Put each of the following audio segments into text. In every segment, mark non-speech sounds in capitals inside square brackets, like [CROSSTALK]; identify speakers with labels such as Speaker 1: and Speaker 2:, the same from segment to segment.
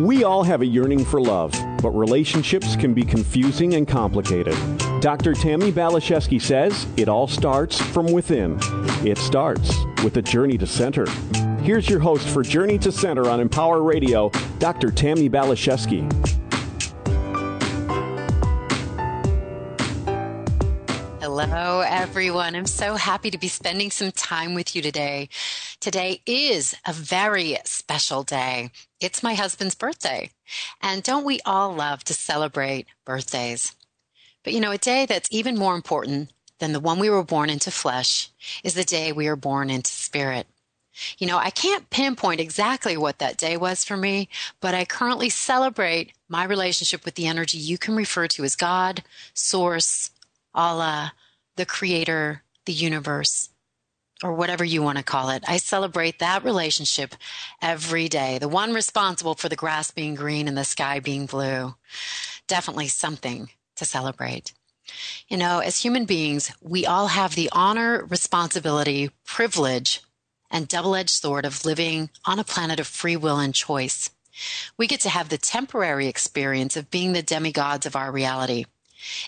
Speaker 1: We all have a yearning for love, but relationships can be confusing and complicated. Dr. Tammi Baliszewski says it all starts from within. It starts with a journey to center. Here's your host for Journey to Center on Empower Radio, Dr. Tammi Baliszewski.
Speaker 2: Hello, everyone. I'm so happy to be spending some time with you today. Today is a very special day. It's my husband's birthday. And don't we all love to celebrate birthdays? But you know, a day that's even more important than the one we were born into flesh is the day we are born into spirit. You know, I can't pinpoint exactly what that day was for me, but I currently celebrate my relationship with the energy you can refer to as God, Source, Allah, the creator, the universe, or whatever you want to call it. I celebrate that relationship every day. The one responsible for the grass being green and the sky being blue. Definitely something to celebrate. You know, as human beings, we all have the honor, responsibility, privilege, and double edged sword of living on a planet of free will and choice. We get to have the temporary experience of being the demigods of our reality.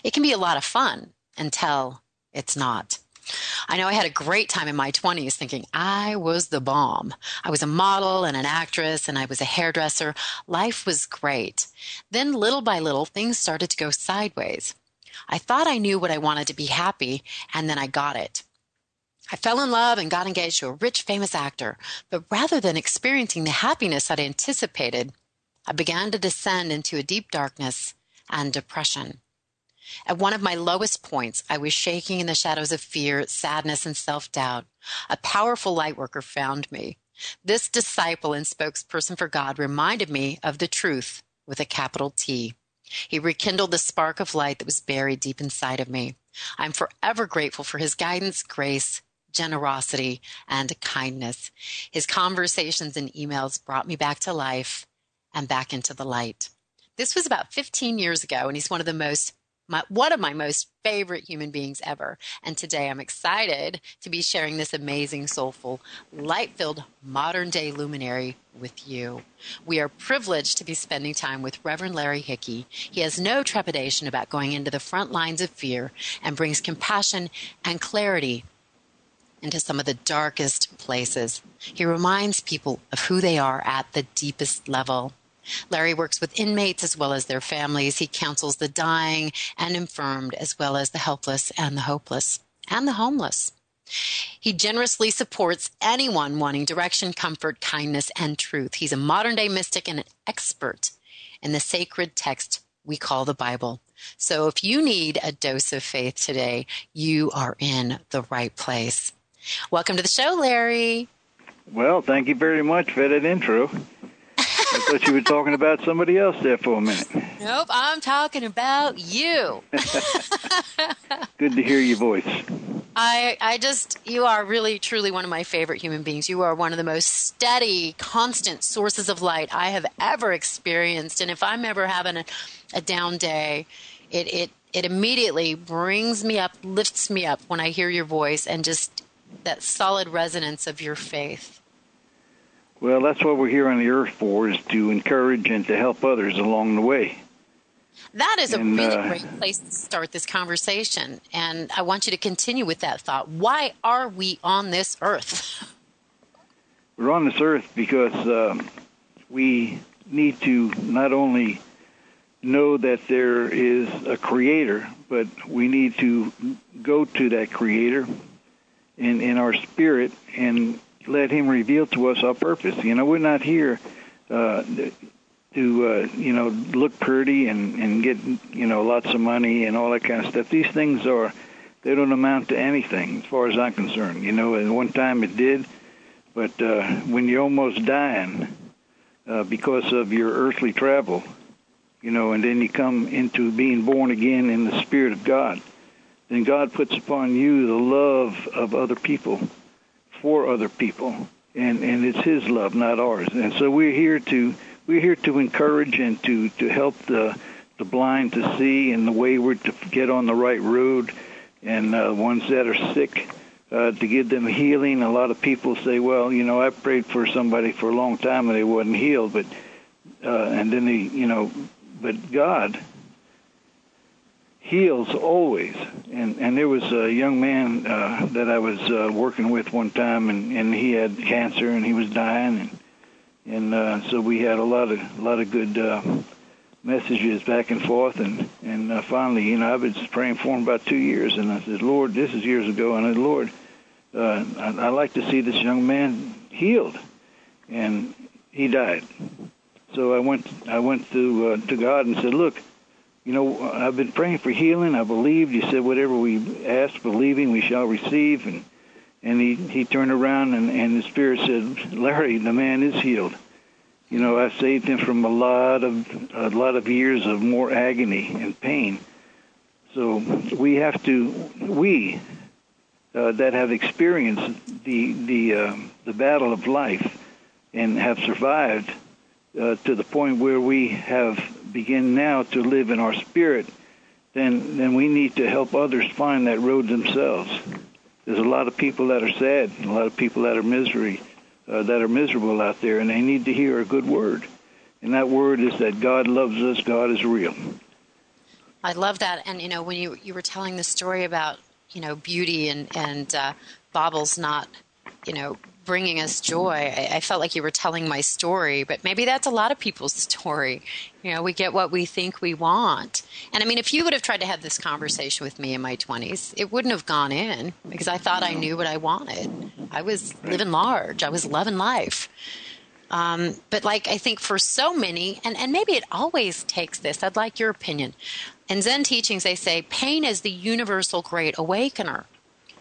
Speaker 2: It can be a lot of fun until it's not. I know I had a great time in my 20s thinking I was the bomb. I was a model and an actress and I was a hairdresser. Life was great. Then, little by little, things started to go sideways. I thought I knew what I wanted to be happy, and then I got it. I fell in love and got engaged to a rich, famous actor, but rather than experiencing the happiness I'd anticipated, I began to descend into a deep darkness and depression. At one of my lowest points, I was shaking in the shadows of fear, sadness, and self doubt. A powerful light worker found me. This disciple and spokesperson for God reminded me of the truth with a capital T. He rekindled the spark of light that was buried deep inside of me. I'm forever grateful for his guidance, grace, generosity, and kindness. His conversations and emails brought me back to life and back into the light. This was about 15 years ago, and he's one of the most my, one of my most favorite human beings ever. And today I'm excited to be sharing this amazing, soulful, light filled modern day luminary with you. We are privileged to be spending time with Reverend Larry Hickey. He has no trepidation about going into the front lines of fear and brings compassion and clarity into some of the darkest places. He reminds people of who they are at the deepest level. Larry works with inmates as well as their families. He counsels the dying and infirmed, as well as the helpless and the hopeless and the homeless. He generously supports anyone wanting direction, comfort, kindness, and truth. He's a modern day mystic and an expert in the sacred text we call the Bible. So if you need a dose of faith today, you are in the right place. Welcome to the show, Larry.
Speaker 3: Well, thank you very much for that intro. I thought you were talking about somebody else there for a minute.
Speaker 2: Nope, I'm talking about you.
Speaker 3: Good to hear your voice.
Speaker 2: I, I just, you are really, truly one of my favorite human beings. You are one of the most steady, constant sources of light I have ever experienced. And if I'm ever having a, a down day, it, it, it immediately brings me up, lifts me up when I hear your voice and just that solid resonance of your faith.
Speaker 3: Well, that's what we're here on the earth for, is to encourage and to help others along the way.
Speaker 2: That is and, a really uh, great place to start this conversation. And I want you to continue with that thought. Why are we on this earth? [LAUGHS]
Speaker 3: We're on this earth because uh, we need to not only know that there is a creator, but we need to go to that creator in, in our spirit and let Him reveal to us our purpose. You know, we're not here uh, to uh, you know look pretty and and get you know lots of money and all that kind of stuff. These things are they don't amount to anything as far as I'm concerned. You know, at one time it did, but uh, when you're almost dying uh, because of your earthly travel, you know, and then you come into being born again in the Spirit of God, then God puts upon you the love of other people for other people, and and it's His love, not ours. And so we're here to we're here to encourage and to to help the the blind to see and the wayward to get on the right road, and uh, ones that are sick. Uh, to give them healing. A lot of people say, well, you know, I prayed for somebody for a long time and they wasn't healed, but uh, and then they, you know, but God heals always. And and there was a young man uh, that I was uh, working with one time, and and he had cancer, and he was dying, and and uh, so we had a lot of a lot of good. Uh, messages back and forth and and uh, finally you know I've been praying for him about two years and I said Lord this is years ago and I said Lord uh, I, I like to see this young man healed and he died so I went I went to uh, to God and said look you know I've been praying for healing. I believed. You said whatever we ask believing we shall receive. And and he he turned around and and the spirit said Larry the man is healed. You know, I saved him from a lot of a lot of years of more agony and pain. So we have to we uh, that have experienced the the uh, the battle of life and have survived uh, to the point where we have begin now to live in our spirit, then then we need to help others find that road themselves. There's a lot of people that are sad, a lot of people that are misery uh, that are miserable out there, and they need to hear a good word. And that word is that God loves us, God is real.
Speaker 2: I love that. And, you know, when you, you were telling the story about, you know, beauty and, and uh, baubles not, you know, bringing us joy. I, I, felt like you were telling my story, but maybe that's a lot of people's [LAUGHS] story. You know, we get what we think we want. And I mean, if you would have tried to have this conversation with me in my 20s, it wouldn't have gone in because I thought I knew what I wanted. I was living large, I was loving life. Um, but like I think for so many, and, and maybe it always takes this, I'd like your opinion. In Zen teachings, they say pain is the universal great awakener.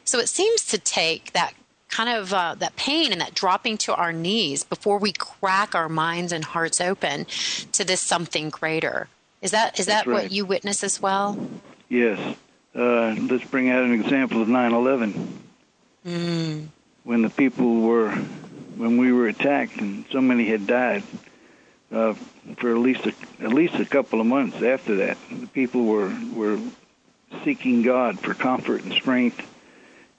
Speaker 2: So it seems to take that kind of uh, that pain and that dropping to our knees before we crack our minds and hearts open to this something greater. Is that is that right. what you witness as well?
Speaker 3: Yes. Uh, let's bring out an example of 9/11. Mm. When the people were, when we were attacked and so many had died, uh, for at least a, at least a couple of months after that, the people were were seeking God for comfort and strength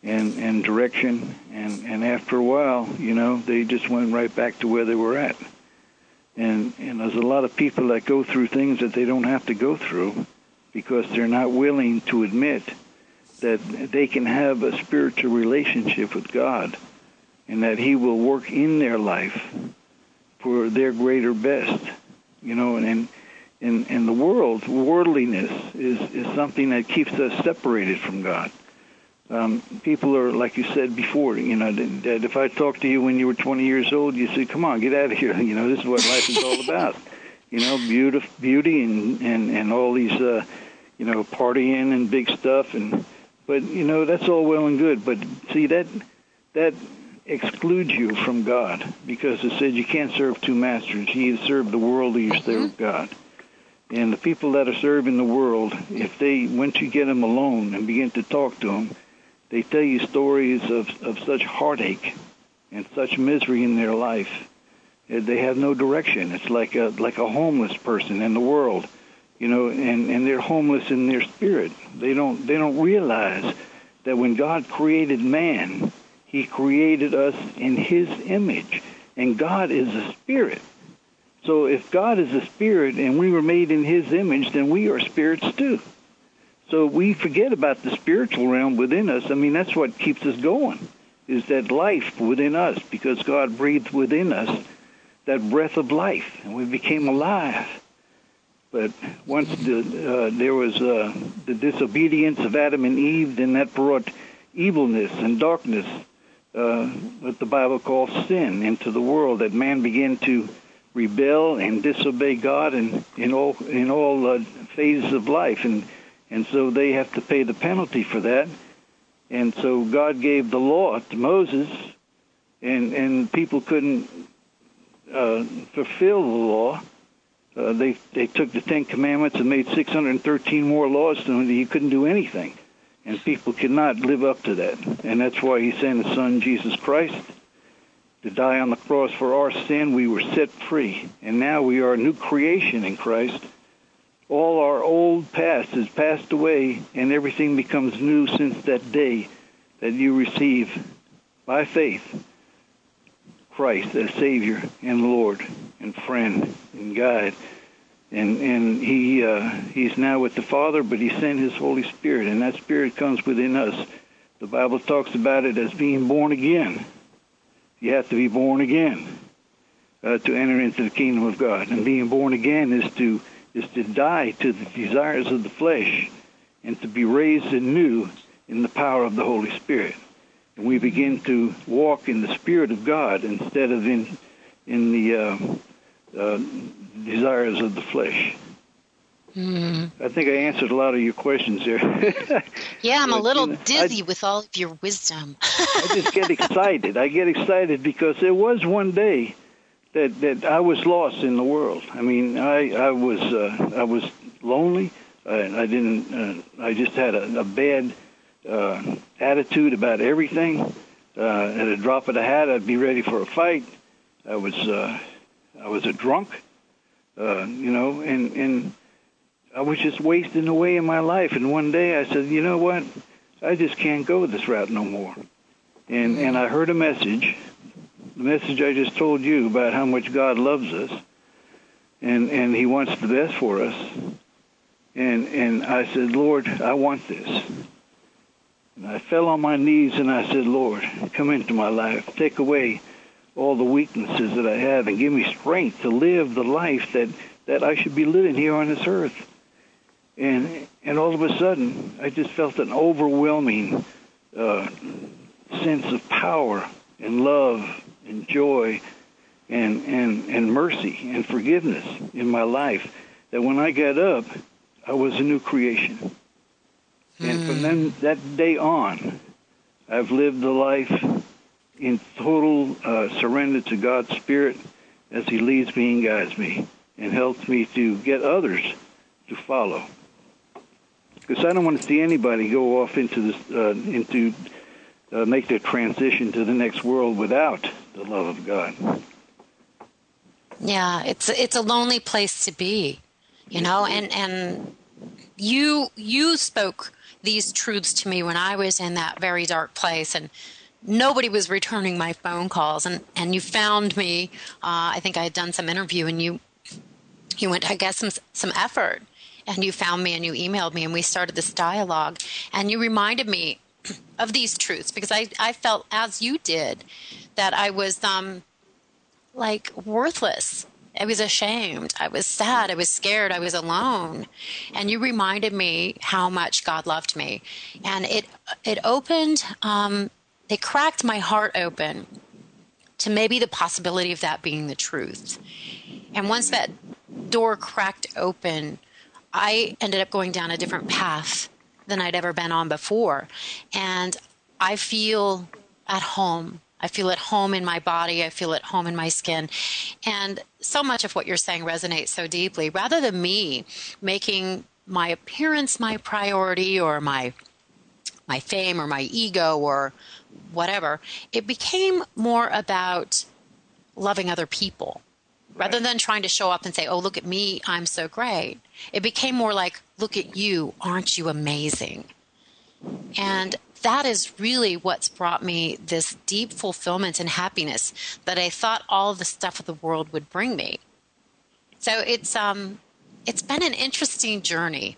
Speaker 3: and and direction and and after a while you know they just went right back to where they were at. And and there's a lot of people that go through things that they don't have to go through because they're not willing to admit that they can have a spiritual relationship with God and that he will work in their life for their greater best you know and and and the world worldliness is is something that keeps us separated from God um, people are like you said before. You know that if I talked to you when you were 20 years old, you say, "Come on, get out of here." [LAUGHS] You know this is what life is all about. [LAUGHS] You know, beauty, beauty, and and and all these, uh, you know, partying and big stuff, and but you know that's all well and good. But see that that excludes you from God because it says you can't serve two masters. You either serve the world or you serve God. And the people that are serving the world, if they once you get them alone and begin to talk to them they tell you stories of, of such heartache and such misery in their life. They have no direction. It's like a like a homeless person in the world, you know, and, and they're homeless in their spirit. They don't they don't realize that when God created man, He created us in His image, and God is a spirit. So if God is a spirit and we were made in His image, then we are spirits too. So we forget about the spiritual realm within us. I mean, that's what keeps us going, is that life within us, because God breathed within us that breath of life, and we became alive. But once the, uh, there was uh, the disobedience of Adam and Eve, then that brought evilness and darkness, uh, what the Bible calls sin, into the world. That man began to rebel and disobey God in, in all in all uh, phases of life, and and so they have to pay the penalty for that. And so God gave the law to Moses, and and people couldn't uh, fulfill the law. Uh, they they took the Ten Commandments and made 613 more laws, so you couldn't do anything, and people could not live up to that. And that's why He sent His Son Jesus Christ to die on the cross for our sin. We were set free, and now we are a new creation in Christ all our old past has passed away and everything becomes new since that day that you receive by faith Christ as Savior and Lord. and friend and guide. And and he uh, he's now with the Father, but he sent his Holy Spirit, and that Spirit comes within us. The Bible talks about it as being born again. You have to be born again uh, to enter into the kingdom of God, and being born again is to is to die to the desires of the flesh, and to be raised anew in the power of the Holy Spirit. And we begin to walk in the Spirit of God instead of in in the uh, uh, desires of the flesh.
Speaker 2: Mm.
Speaker 3: I think I answered a lot of your questions there. [LAUGHS]
Speaker 2: yeah, I'm but, a little you know, dizzy I, with all of your wisdom.
Speaker 3: I just get [LAUGHS] excited. I get excited because there was one day that that I was lost in the world. I mean, I I was uh, I was lonely. I, I didn't. Uh, I just had a, a bad uh, attitude about everything. Uh, at a drop of the hat, I'd be ready for a fight. I was uh, I was a drunk, uh, you know, and and I was just wasting away in my life. And one day I said, you know what, I just can't go this route no more. And and I heard a message, the message I just told you about how much God loves us, and and He wants the best for us. And and I said, Lord, I want this. And I fell on my knees and I said, Lord, come into my life, take away all the weaknesses that I have and give me strength to live the life that, that I should be living here on this earth. And and all of a sudden, I just felt an overwhelming uh, sense of power and love and joy and, and, and mercy and forgiveness in my life that when I got up, I was a new creation. And from hmm. then that day on, I've lived a life in total uh, surrender to God's Spirit as He leads me and guides me and helps me to get others to follow. Because I don't want to see anybody go off into this, uh, into uh, make their transition to the next world without the love of God.
Speaker 2: Yeah, it's it's a lonely place to be, you know, and and you you spoke these truths to me when I was in that very dark place and nobody was returning my phone calls and and you found me uh, i think i had done some interview and you you went i guess some some effort and you found me and you emailed me and we started this dialogue and you reminded me of these truths because i i felt as you did that i was um like worthless I was ashamed. I was sad. I was scared. I was alone. And you reminded me how much God loved me. And it it opened um, they cracked my heart open to maybe the possibility of that being the truth. And once that door cracked open, I ended up going down a different path than I'd ever been on before. And I feel at home. I feel at home in my body. I feel at home in my skin. And so much of what you're saying resonates so deeply. Rather than me making my appearance my priority or my my fame or my ego or whatever, it became more about loving other people rather than trying to show up and say, oh, look at me, I'm so great. It became more like, look at you, aren't you amazing? And that is really what's brought me this deep fulfillment and happiness that I thought all the stuff of the world would bring me. So it's um it's been an interesting journey.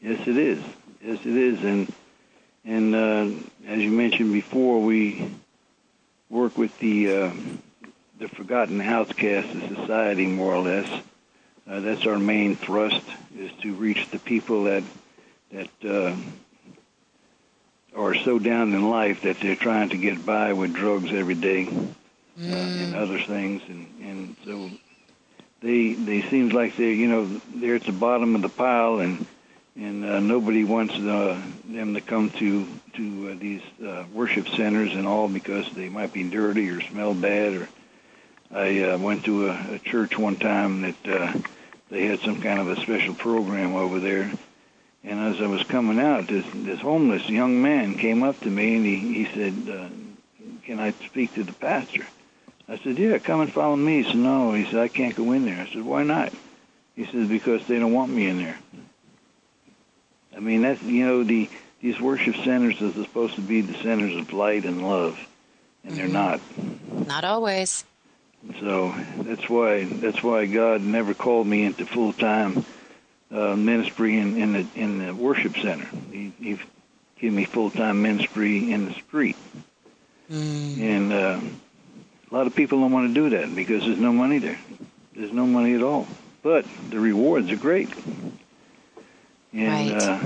Speaker 3: Yes, it is. Yes, it is, and and uh, as you mentioned before, we work with the uh, the forgotten outcasts of society, more or less. Uh, that's our main thrust: is to reach the people that that uh, are so down in life that they're trying to get by with drugs every day uh, mm. and other things, and and so they they seems like they're you know they're at the bottom of the pile and and uh, nobody wants uh, them to come to to uh, these uh, worship centers and all because they might be dirty or smell bad. Or I uh, went to a, a church one time that uh, they had some kind of a special program over there, and as I was coming out, this this homeless young man came up to me and he he said, uh, "Can I speak to the pastor?" I said, "Yeah, come and follow me." He said, "No," he said, "I can't go in there." I said, "Why not?" He says, "Because they don't want me in there." I mean, that's you know the these worship centers are supposed to be the centers of light and love, and they're not.
Speaker 2: Not always.
Speaker 3: So that's why that's why God never called me into full time uh, ministry in, in the in the worship center. He, he gave me full time ministry in the street, mm. and uh, a lot of people don't want to do that because there's no money there. There's no money at all, but the rewards are great. And right. uh,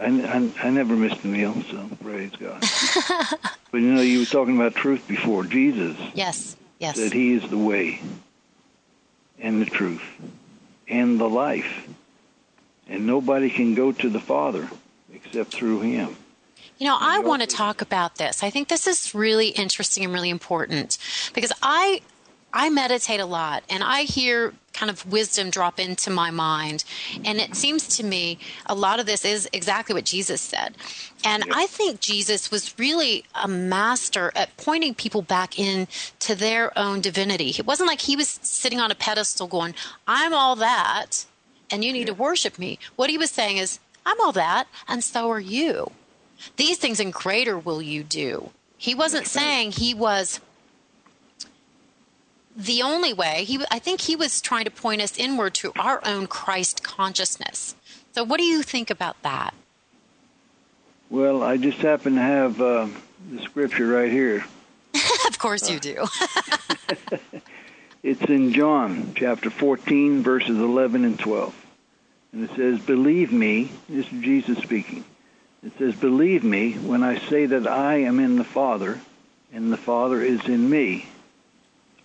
Speaker 3: I, I, I never missed a meal, so praise God. [LAUGHS] but you know, you were talking about truth before. Jesus.
Speaker 2: Yes. Yes.
Speaker 3: Said He is the way, and the truth, and the life, and nobody can go to the Father except through Him.
Speaker 2: You know, I want to talk about this. I think this is really interesting and really important because I I meditate a lot and I hear kind of wisdom drop into my mind. And it seems to me a lot of this is exactly what Jesus said. And I think Jesus was really a master at pointing people back in to their own divinity. It wasn't like he was sitting on a pedestal going, I'm all that and you need to worship me. What he was saying is, I'm all that and so are you. These things and greater will you do. He wasn't saying he was the only way he i think he was trying to point us inward to our own christ consciousness. So what do you think about that?
Speaker 3: Well i just happen to have uh, the scripture right here. [LAUGHS]
Speaker 2: Of course you do. [LAUGHS]
Speaker 3: It's in john chapter 14 verses 11 and 12 and it says believe me this is jesus speaking. It says believe me when i say that i am in the father and the father is in me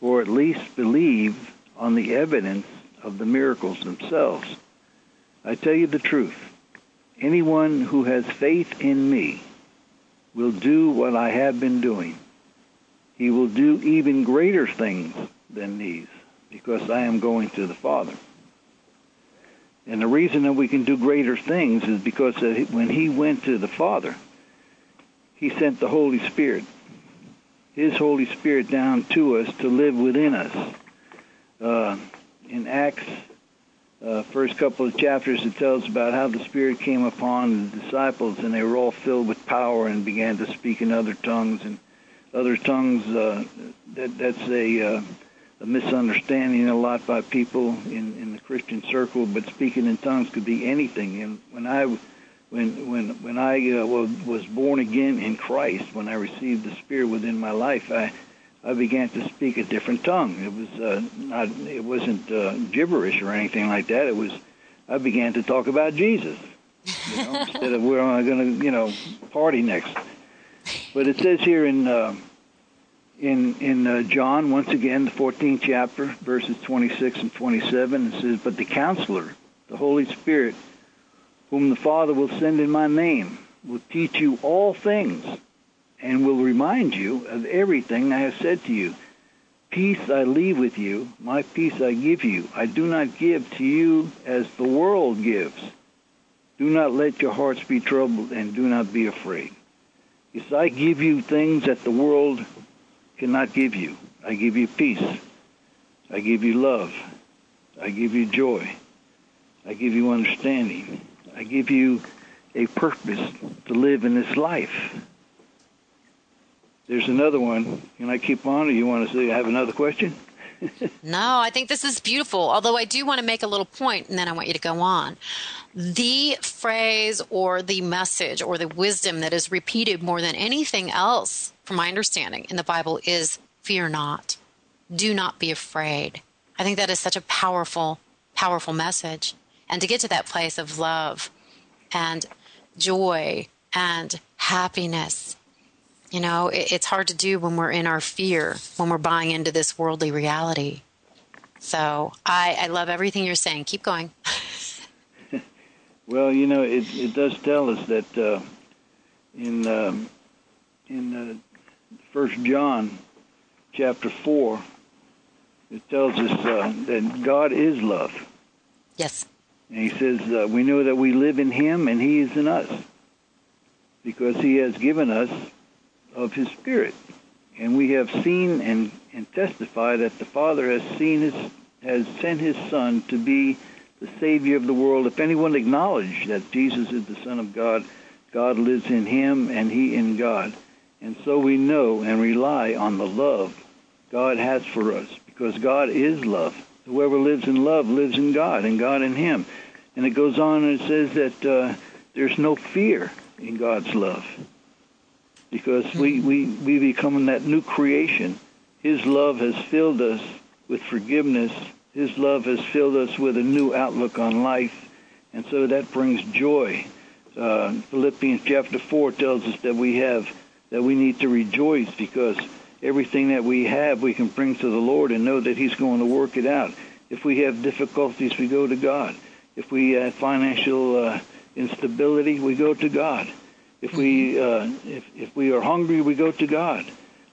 Speaker 3: or at least believe on the evidence of the miracles themselves. I tell you the truth. Anyone who has faith in me will do what I have been doing. He will do even greater things than these because I am going to the Father. And the reason that we can do greater things is because when he went to the Father, he sent the Holy Spirit his Holy Spirit down to us to live within us. Uh, in Acts, uh, first couple of chapters, it tells about how the Spirit came upon the disciples, and they were all filled with power and began to speak in other tongues. And other tongues, uh, that, that's a, uh, a misunderstanding a lot by people in, in the Christian circle. But speaking in tongues could be anything. And when I when when when I uh, was born again in Christ, when I received the Spirit within my life, I I began to speak a different tongue. It was uh, not it wasn't uh, gibberish or anything like that. It was I began to talk about Jesus you know, [LAUGHS] instead of where am I going to you know party next. But it says here in uh, in in uh, John once again the 14th chapter verses 26 and 27 it says, "But the Counselor, the Holy Spirit." Whom the Father will send in my name, will teach you all things, and will remind you of everything I have said to you. Peace I leave with you, my peace I give you. I do not give to you as the world gives. Do not let your hearts be troubled, and do not be afraid. Yes, I give you things that the world cannot give you. I give you peace. I give you love. I give you joy. I give you understanding. I give you a purpose to live in this life. There's another one. Can I keep on, or you want to say I have another question? [LAUGHS]
Speaker 2: no, I think this is beautiful. Although I do want to make a little point, and then I want you to go on. The phrase or the message or the wisdom that is repeated more than anything else, from my understanding, in the Bible is fear not. Do not be afraid. I think that is such a powerful, powerful message and to get to that place of love and joy and happiness. You know, it, it's hard to do when we're in our fear, when we're buying into this worldly reality. So I, I love everything you're saying. Keep going. [LAUGHS]
Speaker 3: well, you know, it, it does tell us that uh, in um, in uh, First John chapter four, it tells us uh, that God is love.
Speaker 2: Yes.
Speaker 3: And he says, uh, We know that we live in him and he is in us because he has given us of his Spirit. And we have seen and, and testify that the Father has seen his has sent his Son to be the Savior of the world. If anyone acknowledge that Jesus is the Son of God, God lives in him and he in God. And so we know and rely on the love God has for us because God is love. Whoever lives in love lives in God, and God in him. And it goes on and it says that uh, there's no fear in God's love because we, we, we become that new creation. His love has filled us with forgiveness. His love has filled us with a new outlook on life. And so that brings joy. Uh, Philippians chapter 4 tells us that we have, that we need to rejoice because everything that we have we can bring to the Lord and know that He's going to work it out. If we have difficulties, we go to God. If we have financial uh, instability, we go to God. If we mm-hmm. uh, if, if we are hungry, we go to God.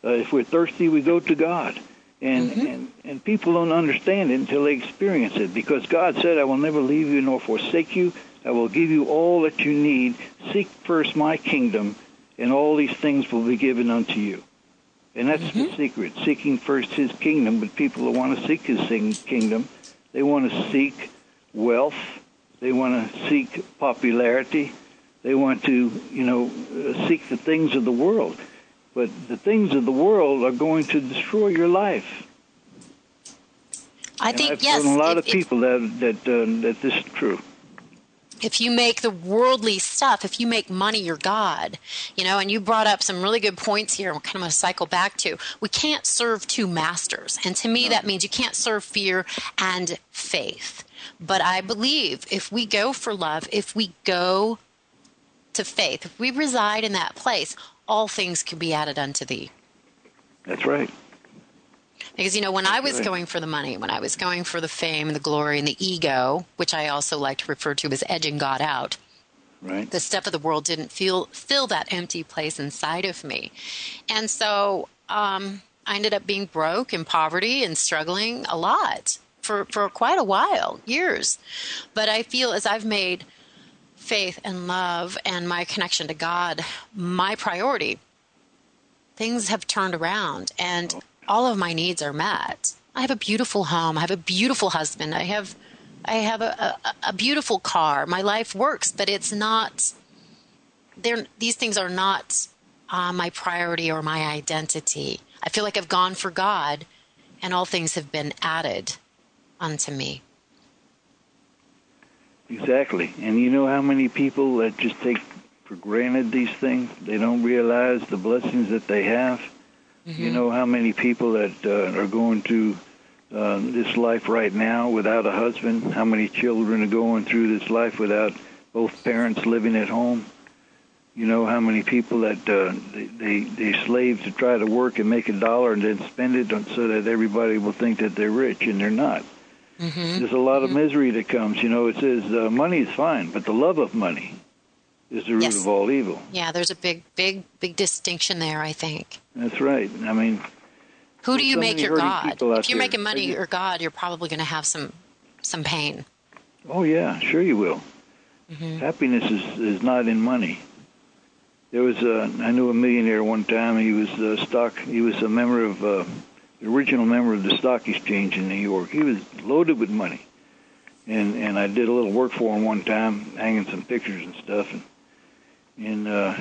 Speaker 3: Uh, if we're thirsty, we go to God. And, mm-hmm. and and people don't understand it until they experience it because God said, "I will never leave you nor forsake you. I will give you all that you need. Seek first my kingdom, and all these things will be given unto you." And that's mm-hmm. the secret, seeking first his kingdom. But people who want to seek his kingdom, they want to seek wealth. They want to seek popularity. They want to, you know, uh, seek the things of the world. But the things of the world are going to destroy your life.
Speaker 2: I and think
Speaker 3: I've
Speaker 2: yes.
Speaker 3: I've a lot of people that that uh, that this is true
Speaker 2: if you make the worldly stuff, if you make money your God, you know, and you brought up some really good points here, I'm kind of going to cycle back to. We can't serve two masters. And to me, that means you can't serve fear and faith. But I believe if we go for love, if we go to faith, if we reside in that place, all things can be added unto thee.
Speaker 3: That's right.
Speaker 2: Because, you know, when I was going for the money, when I was going for the fame and the glory and the ego, which I also like to refer to as edging God out,
Speaker 3: right.
Speaker 2: the stuff of the world didn't feel fill that empty place inside of me. And so um, I ended up being broke in poverty and struggling a lot for, for quite a while, years. But I feel as I've made faith and love and my connection to God my priority, things have turned around. And all of my needs are met. I have a beautiful home. I have a beautiful husband. I have, I have a, a, a beautiful car. My life works, but it's not. They're, these things are not uh, my priority or my identity. I feel like I've gone for God, and all things have been added unto me.
Speaker 3: Exactly. And you know how many people that just take for granted these things? They don't realize the blessings that they have. Mm-hmm. You know how many people that uh, are going through uh, this life right now without a husband? How many children are going through this life without both parents living at home? You know how many people that uh, they, they they slave to try to work and make a dollar and then spend it so that everybody will think that they're rich and they're not. Mm-hmm. There's a lot mm-hmm. of misery that comes. You know, it says uh, money is fine, but the love of money is the root yes. of all evil.
Speaker 2: Yeah, there's a big, big, big distinction there. I think.
Speaker 3: That's right. I mean,
Speaker 2: who do you so make your god? If you're making money your god, you're probably going to have some some pain.
Speaker 3: Oh yeah, sure you will. Mm-hmm. Happiness is is not in money. There was a I knew a millionaire one time. He was a stock. He was a member of uh, the original member of the stock exchange in New York. He was loaded with money, and and I did a little work for him one time, hanging some pictures and stuff. And and uh,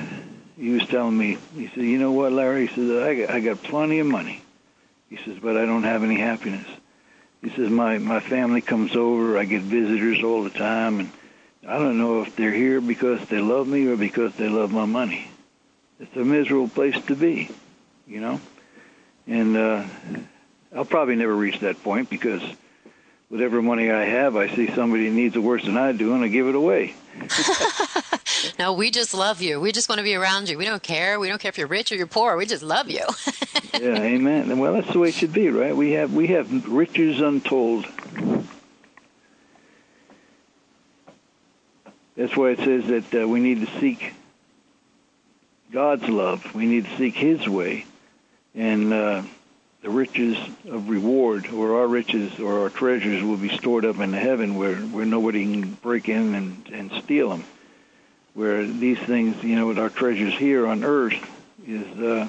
Speaker 3: he was telling me, he said, "You know what, Larry?" He says, "I got, I got plenty of money." He says, "But I don't have any happiness." He says, "My my family comes over. I get visitors all the time, and I don't know if they're here because they love me or because they love my money. It's a miserable place to be, you know." And uh, I'll probably never reach that point because whatever money I have, I see somebody needs it worse than I do, and I give it away. [LAUGHS] [LAUGHS]
Speaker 2: no, we just love you. We just want to be around you. We don't care. We don't care if you're rich or you're poor. We just love you. [LAUGHS]
Speaker 3: yeah, amen. Well, that's the way it should be, right? We have we have riches untold. That's why it says that uh, we need to seek God's love. We need to seek His way, and uh, the riches of reward, or our riches or our treasures, will be stored up in heaven, where where nobody can break in and and steal them where these things, you know, with our treasures here on earth, is uh,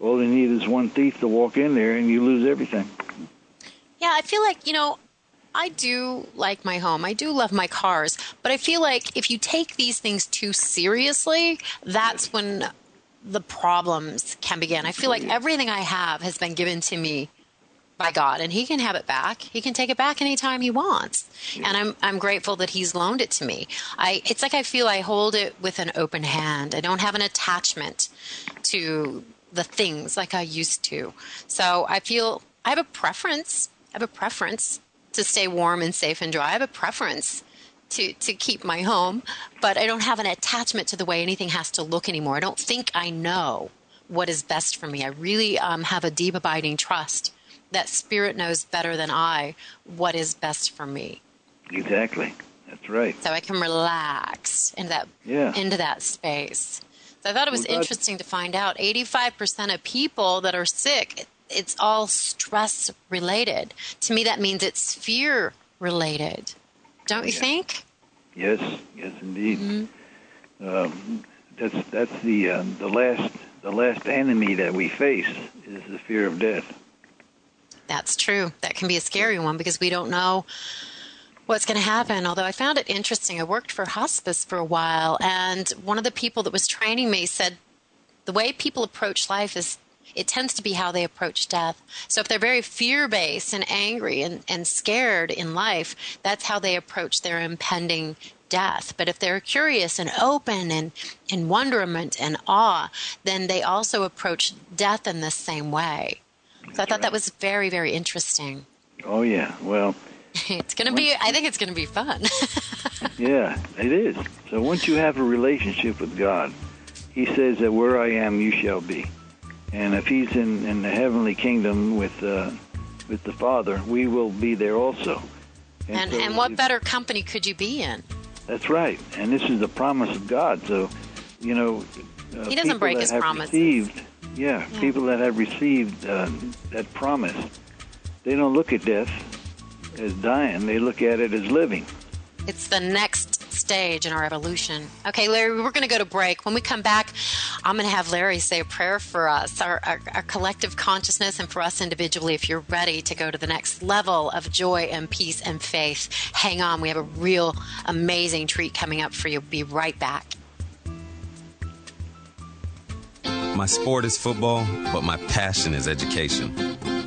Speaker 3: all they need is one thief to walk in there and you lose everything.
Speaker 2: Yeah, I feel like, you know, I do like my home. I do love my cars. But I feel like if you take these things too seriously, that's when the problems can begin. I feel like everything I have has been given to me by God and he can have it back. He can take it back anytime he wants. And I'm I'm grateful that he's loaned it to me. I it's like I feel I hold it with an open hand. I don't have an attachment to the things like I used to. So I feel I have a preference. I have a preference to stay warm and safe and dry. I have a preference to to keep my home, but I don't have an attachment to the way anything has to look anymore. I don't think I know what is best for me. I really um, have a deep abiding trust that spirit knows better than I what is best for me.
Speaker 3: Exactly. That's right.
Speaker 2: So I can relax into that yeah. into that space. So I thought it was well, interesting to find out 85% of people that are sick it's all stress related. To me that means it's fear related. Don't you think?
Speaker 3: Yes, yes indeed. Mm-hmm. Um, that's that's the uh, the last the last enemy that we face is the fear of death.
Speaker 2: That's true. That can be a scary one because we don't know what's going to happen. Although I found it interesting. I worked for hospice for a while, and one of the people that was training me said the way people approach life is it tends to be how they approach death. So if they're very fear based and angry and, and scared in life, that's how they approach their impending death. But if they're curious and open and in wonderment and awe, then they also approach death in the same way. So I thought that was very, very interesting.
Speaker 3: Oh yeah. Well, [LAUGHS]
Speaker 2: it's going to be. I think it's going to be fun. [LAUGHS]
Speaker 3: yeah, it is. So once you have a relationship with God, He says that where I am, you shall be. And if He's in, in the heavenly kingdom with uh, with the Father, we will be there also.
Speaker 2: And and, so and what better company could you be in?
Speaker 3: That's right. And this is the promise of God. So, you know,
Speaker 2: uh, He doesn't break His promises.
Speaker 3: Received, yeah, yeah, people that have received uh, that promise, they don't look at death as dying; they look at it as living.
Speaker 2: It's the next stage in our evolution. Okay, Larry, we're going to go to break. When we come back, I'm going to have Larry say a prayer for us, our, our, our, collective consciousness, and for us individually, if you're ready to go to the next level of joy and peace and faith. Hang on, we have a real amazing treat coming up for you. Be right back.
Speaker 4: My sport is football, but my passion is education.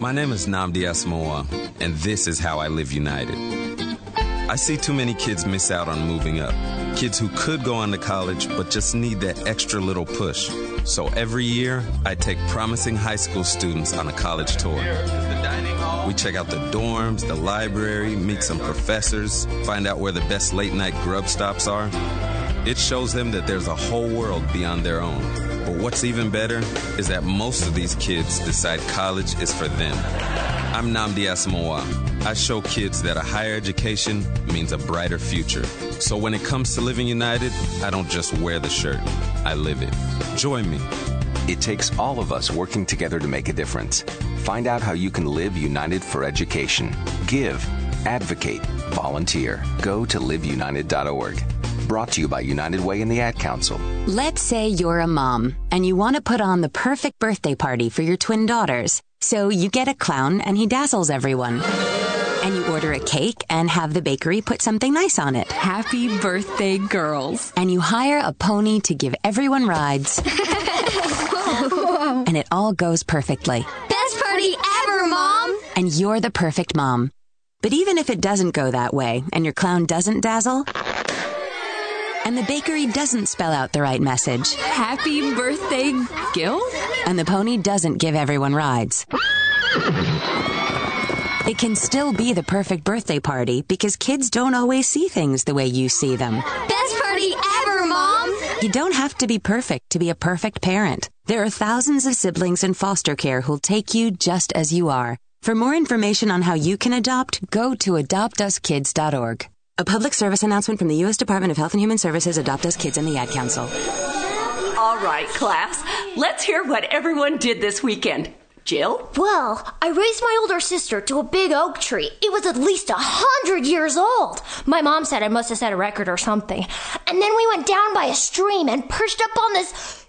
Speaker 4: My name is Nnamdi Asomugha, and this is how I live united. I see too many kids miss out on moving up. Kids who could go on to college but just need that extra little push. So every year, I take promising high school students on a college tour. We check out the dorms, the library, meet some professors, find out where the best late night grub stops are. It shows them that there's a whole world beyond their own. But what's even better is that most of these kids decide college is for them. I'm Nnamdi Asomugha. I show kids that a higher education means a brighter future. So when it comes to living united, I don't just wear the shirt, I live it. Join me.
Speaker 5: It takes all of us working together to make a difference. Find out how you can live united for education. Give, advocate, volunteer. Go to liveunited.org. Brought to you by United Way and the Ad Council.
Speaker 6: Let's say you're a mom and you want to put on the perfect birthday party for your twin daughters. So you get a clown and he dazzles everyone. And you order a cake and have the bakery put something nice on it.
Speaker 7: Happy birthday, girls.
Speaker 6: And you hire a pony to give everyone rides. [LAUGHS] and it all goes perfectly.
Speaker 8: Best party ever, Mom!
Speaker 6: And you're the perfect mom. But even if it doesn't go that way and your clown doesn't dazzle, and the bakery doesn't spell out the right message.
Speaker 7: Happy birthday, Gil?
Speaker 6: And the pony doesn't give everyone rides. It can still be the perfect birthday party because kids don't always see things the way you see them.
Speaker 8: Best party ever, Mom!
Speaker 6: You don't have to be perfect to be a perfect parent. There are thousands of siblings in foster care who'll take you just as you are. For more information on how you can adopt, go to adoptuskids.org. A public service announcement from the U.S. Department of Health and Human Services, Adopt Us Kids, and the Ad Council.
Speaker 9: All right, class. Let's hear what everyone did this weekend. Jill?
Speaker 8: Well, I raised my older sister to a big oak tree. It was at least a hundred years old. My mom said I must have set a record or something. And then we went down by a stream and perched up on this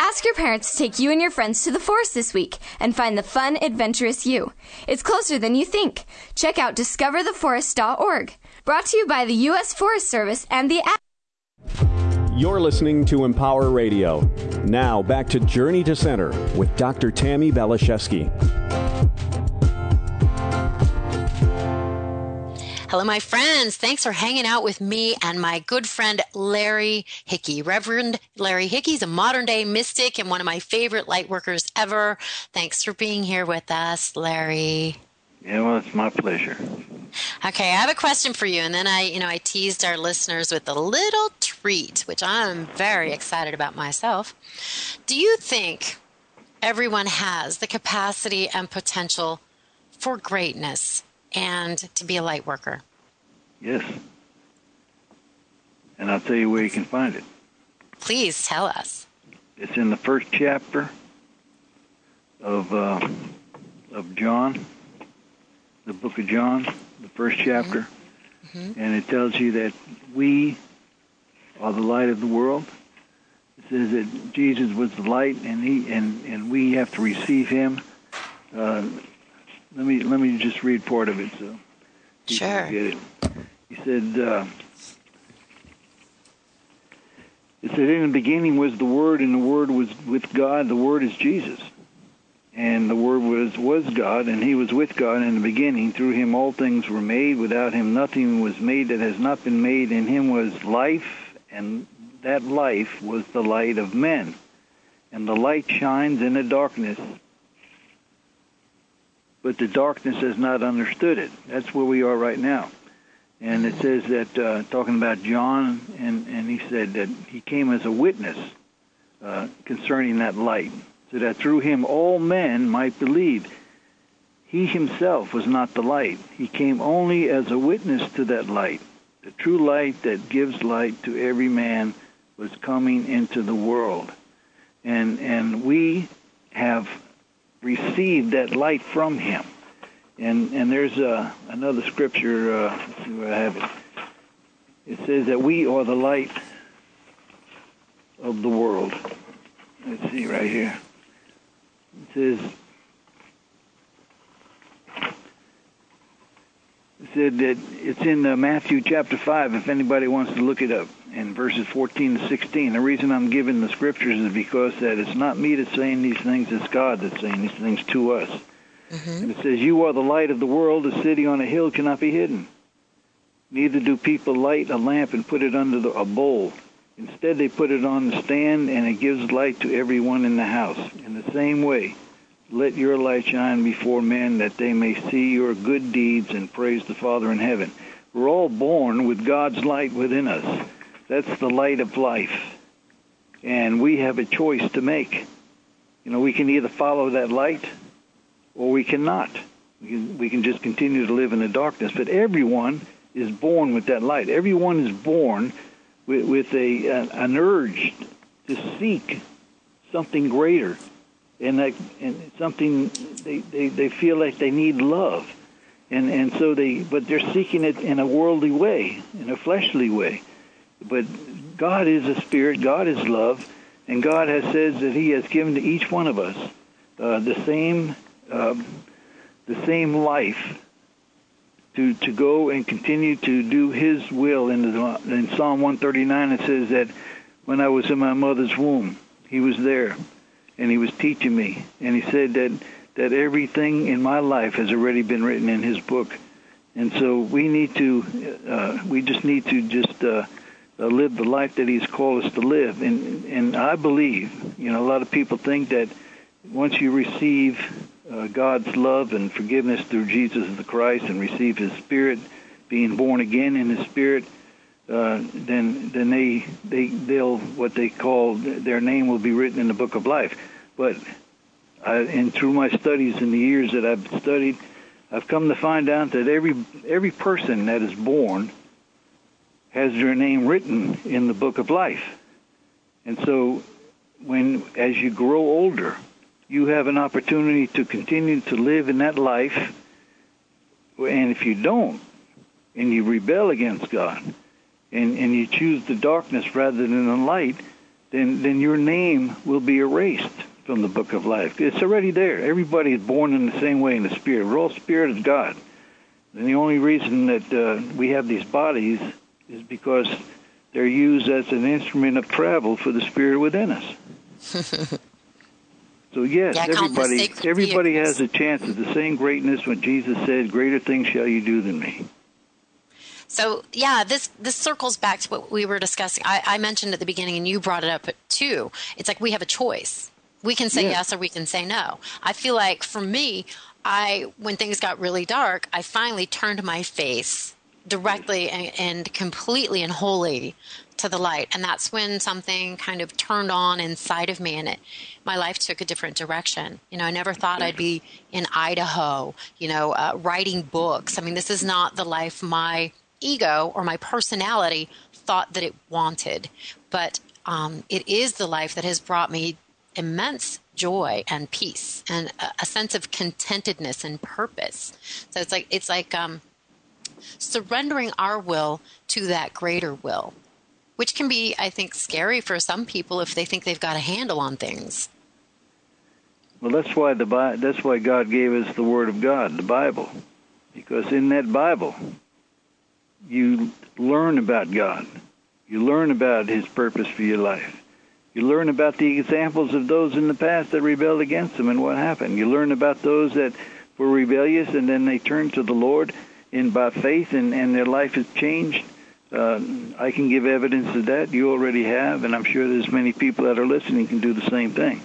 Speaker 10: Ask your parents to take you and your friends to the forest this week and find the fun, adventurous you. It's closer than you think. Check out discovertheforest.org. Brought to you by the U.S. Forest Service and the app.
Speaker 1: You're listening to Empower Radio. Now back to Journey to Center with Dr. Tammi Baliszewski.
Speaker 2: Hello, my friends. Thanks for hanging out with me and my good friend Larry Hickey. Reverend Larry Hickey is a modern day mystic and one of my favorite light workers ever. Thanks for being here with us, Larry.
Speaker 3: Yeah, well, it's my pleasure.
Speaker 2: Okay, I have a question for you, and then I, you know, I teased our listeners with a little treat, which I'm very excited about myself. Do you think everyone has the capacity and potential for greatness and to be a light worker?
Speaker 3: Yes. And I'll tell you where you can find it.
Speaker 2: Please tell us.
Speaker 3: It's in the first chapter of uh, of John, the book of John, the first chapter,
Speaker 2: Mm-hmm.
Speaker 3: and it tells you that we are the light of the world. It says that Jesus was the light, and he and and we have to receive Him. Uh, let me let me just read part of it so
Speaker 2: Sure.
Speaker 3: get it. He said. Uh, it said, In the beginning was the Word, and the Word was with God. The Word is Jesus. And the Word was, was God, and He was with God in the beginning. Through Him all things were made. Without Him nothing was made that has not been made. In Him was life, and that life was the light of men. And the light shines in the darkness, but the darkness has not understood it. That's where we are right now. And it says that, uh, talking about John, and, and he said that he came as a witness uh, concerning that light, so that through him all men might believe. He himself was not the light. He came only as a witness to that light. The true light that gives light to every man was coming into the world. And, and we have received that light from him. And and there's uh, another scripture. Uh, let's see where I have it. It says that we are the light of the world. Let's see right here. It says. It said that it's in uh, Matthew chapter 5, if anybody wants to look it up, in verses 14 to 16. The reason I'm giving the scriptures is because that it's not me that's saying these things, it's God that's saying these things to us. Mm-hmm. And it says, You are the light of the world. A city on a hill cannot be hidden. Neither do people light a lamp and put it under the, a bowl. Instead, they put it on the stand, and it gives light to everyone in the house. In the same way, let your light shine before men that they may see your good deeds and praise the Father in heaven. We're all born with God's light within us. That's the light of life. And we have a choice to make. You know, we can either follow that light or we cannot. We can, we can just continue to live in the darkness. But everyone is born with that light. Everyone is born with, with a an, an urge to seek something greater, and that and something they, they, they feel like they need love, and and so they but they're seeking it in a worldly way, in a fleshly way. But God is a spirit. God is love, and God has said that He has given to each one of us uh, the same um, the same life to to go and continue to do His will. In, the, in Psalm 139, it says that when I was in my mother's womb, He was there, and He was teaching me, and He said that that everything in my life has already been written in His book, and so we need to uh, we just need to just uh, live the life that He's called us to live, and and I believe, you know, a lot of people think that once you receive uh, God's love and forgiveness through Jesus the Christ and receive His Spirit, being born again in His Spirit, uh, then then they they they'll what they call their name will be written in the book of life. But I, and through my studies in the years that I've studied, I've come to find out that every every person that is born has their name written in the book of life. And so when as you grow older, you have an opportunity to continue to live in that life And if you don't, and you rebel against God, and, and you choose the darkness rather than the light, then, then your name will be erased from the book of life. It's already there. Everybody is born in the same way in the spirit. We're all spirit of God. And the only reason that uh, we have these bodies is because they're used as an instrument of travel for the spirit within us. [LAUGHS] so yes,
Speaker 2: Yeah, I call them the
Speaker 3: everybody everybody
Speaker 2: vehicles.
Speaker 3: has a chance at the same greatness when Jesus said, "Greater things shall you do than me."
Speaker 2: So yeah, this this circles back to what we were discussing. I, I mentioned at the beginning, and you brought it up too. It's like we have a choice. We can say
Speaker 3: Yeah.
Speaker 2: yes or we can say no. I feel like for me, I when things got really dark, I finally turned my face directly and, and completely and wholly to the light, and that's when something kind of turned on inside of me, and it my life took a different direction. You know, I never thought I'd be in Idaho. You know, uh, writing books. I mean, this is not the life my ego or my personality thought that it wanted, but um, it is the life that has brought me immense joy and peace and a, a sense of contentedness and purpose. So it's like it's like um, surrendering our will to that greater will, which can be, I think, scary for some people if they think they've got a handle on things.
Speaker 3: Well, that's why the that's why God gave us the Word of God, the Bible, because in that Bible, you learn about God, you learn about His purpose for your life, you learn about the examples of those in the past that rebelled against Him and what happened. You learn about those that were rebellious and then they turned to the Lord in by faith and and their life has changed. Uh, I can give evidence of that. You already have, and I'm sure there's many people that are listening can do the same thing.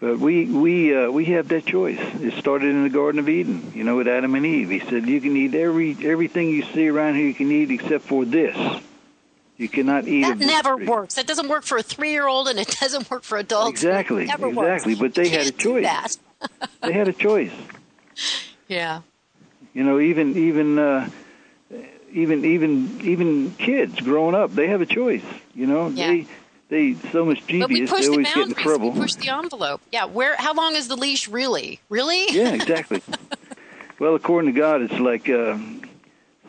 Speaker 3: But we we uh, we have that choice. It started in the Garden of Eden, you know, with Adam and Eve. He said, "You can eat every everything you see around here. You can eat except for this. You cannot eat
Speaker 2: That never
Speaker 3: tree."
Speaker 2: works. That doesn't work for a three-year-old, and it doesn't work for adults.
Speaker 3: Exactly,
Speaker 2: It never
Speaker 3: exactly.
Speaker 2: Works.
Speaker 3: But they had a choice. They had a choice. [LAUGHS]
Speaker 2: Yeah.
Speaker 3: You know, even even uh, even even even kids growing up, they have a choice. You know,
Speaker 2: Yeah.
Speaker 3: they they so mischievous.
Speaker 2: But we push
Speaker 3: they
Speaker 2: the
Speaker 3: always get in
Speaker 2: boundaries.
Speaker 3: trouble.
Speaker 2: We push the envelope. Yeah. Where? How long is the leash really? Really?
Speaker 3: yeah, exactly. [LAUGHS] well, according to God, it's like uh,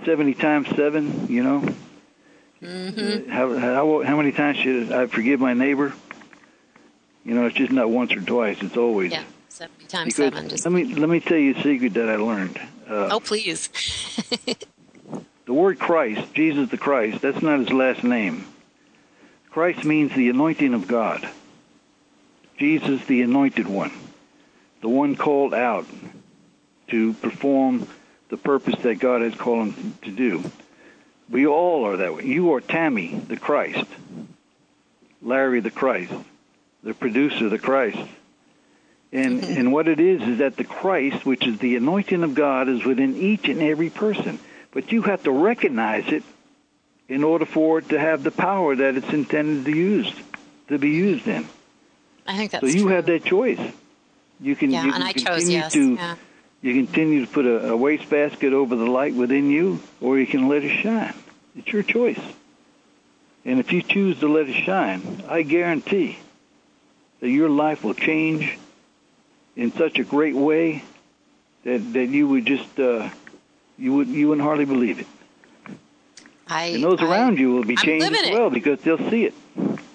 Speaker 3: seventy times seven. You know,
Speaker 2: Mm-hmm.
Speaker 3: how how how many times should I forgive my neighbor? You know, it's just not once or twice. It's always.
Speaker 2: Yeah. Seventy times
Speaker 3: Because
Speaker 2: seven. Just.
Speaker 3: let me let me tell you a secret that I learned. Uh,
Speaker 2: Oh, please. [LAUGHS]
Speaker 3: The word Christ, Jesus the Christ, that's not his last name. Christ means the anointing of God. Jesus, the anointed one, the one called out to perform the purpose that God has called him to do. We all are that way. You are Tammi, the Christ. Larry, the Christ. The producer, the Christ. And, mm-hmm. and what it is is that the Christ, which is the anointing of God, is within each and every person. But you have to recognize it in order for it to have the power that it's intended to use, to be used in.
Speaker 2: I think that's
Speaker 3: so you
Speaker 2: true.
Speaker 3: have that choice. You can,
Speaker 2: Yeah,
Speaker 3: you
Speaker 2: and I chose
Speaker 3: continue
Speaker 2: yes.
Speaker 3: to
Speaker 2: Yeah.
Speaker 3: you continue to put a, a wastebasket over the light within you, or you can let it shine. It's your choice. And if you choose to let it shine, I guarantee that your life will change in such a great way that that you would just uh, you would you wouldn't hardly believe it.
Speaker 2: I,
Speaker 3: And those
Speaker 2: I-
Speaker 3: around you will be
Speaker 2: I'm
Speaker 3: changed as
Speaker 2: it.
Speaker 3: well because they'll see it.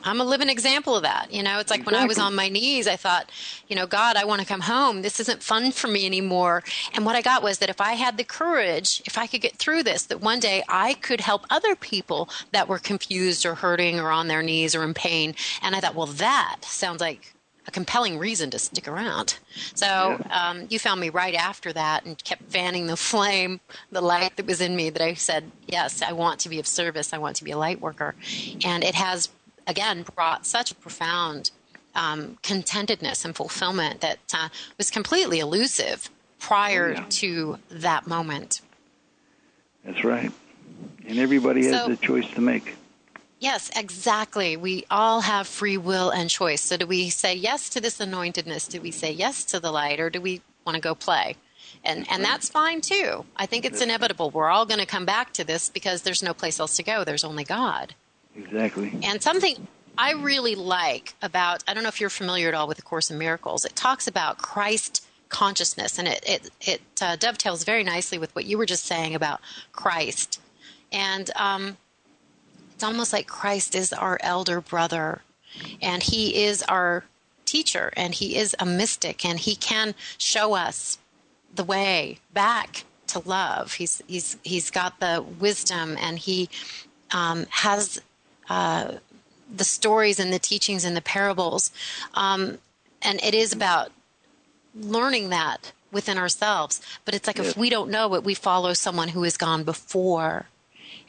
Speaker 2: I'm a living example of that. You know, it's like when I was on my knees, I thought, you know, God, I want to come home. This isn't fun for me anymore. And what I got was that if I had the courage, if I could get through this, that one day I could help other people that were confused or hurting or on their knees or in pain. And I thought, well, that sounds like a compelling reason to stick around. So um, you found me right after that and kept fanning the flame, the light that was in me that I said, yes, I want to be of service. I want to be a light worker. And it has, again, brought such a profound um, contentedness and fulfillment that uh, was completely elusive prior
Speaker 3: yeah.
Speaker 2: to that moment.
Speaker 3: That's right. And everybody has
Speaker 2: So-
Speaker 3: the choice to make.
Speaker 2: Yes, exactly. We all have free will and choice. So, do we say yes to this anointedness? Do we say yes to the light, or do we want to go play? And and that's fine too. I think it's inevitable. We're all going to come back to this because there's no place else to go. There's only God.
Speaker 3: Exactly.
Speaker 2: And something I really like about I don't know if you're familiar at all with the Course in Miracles. It talks about Christ consciousness, and it it, it uh, dovetails very nicely with what you were just saying about Christ, and um, it's almost like Christ is our elder brother, and he is our teacher, and he is a mystic, and he can show us the way back to love. He's he's he's got the wisdom, and he um, has uh, the stories and the teachings and the parables, um, and it is about learning that within ourselves. But it's like if we don't know it, we follow someone who has gone before.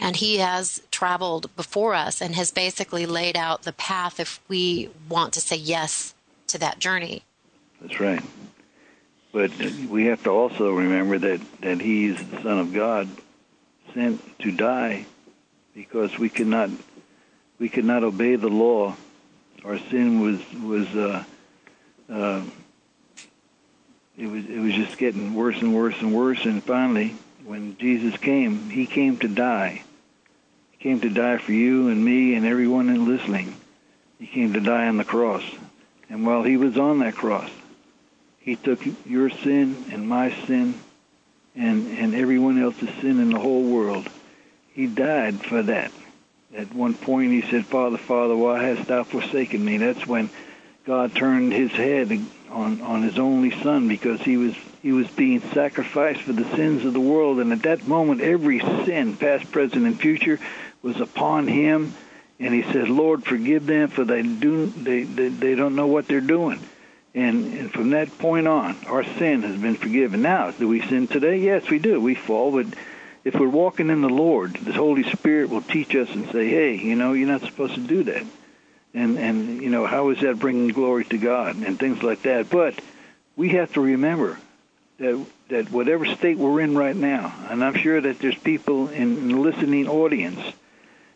Speaker 2: And he has traveled before us and has basically laid out the path if we want to say yes to that journey.
Speaker 3: That's right. But we have to also remember that, that he's the Son of God sent to die because we could not we could not obey the law. Our sin was was uh, uh, it was it was just getting worse and worse and worse. And finally, when Jesus came, He came to die. Came to die for you and me and everyone in listening. He came to die on the cross. And while He was on that cross, He took your sin and my sin and and everyone else's sin in the whole world. He died for that. At one point, he said, "Father, Father, why hast thou forsaken me?" That's when God turned his head on on his only son because he was he was being sacrificed for the sins of the world and at that moment every sin past present and future was upon him and he said lord forgive them for they do they they, they don't know what they're doing. And, and from that point on our sin has been forgiven. Now do we sin today? Yes we do. We fall but if we're walking in the lord the holy spirit will teach us and say hey you know you're not supposed to do that. And and you know how is that bringing glory to God and things like that. But we have to remember that that whatever state we're in right now, and I'm sure that there's people in the listening audience,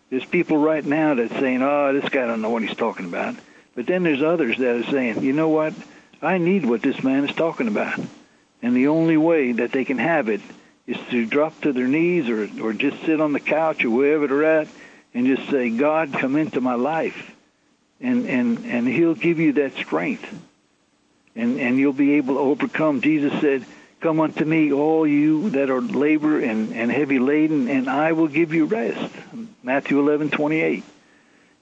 Speaker 3: there's people right now that's saying, "Oh, this guy don't know what he's talking about," but then there's others that are saying, "You know what? I need what this man is talking about," and the only way that they can have it is to drop to their knees or or just sit on the couch or wherever they're at and just say, "God, come into my life." and and and he'll give you that strength and and you'll be able to overcome jesus said come unto me all you that are labor and and heavy laden and i will give you rest. Matthew eleven twenty eight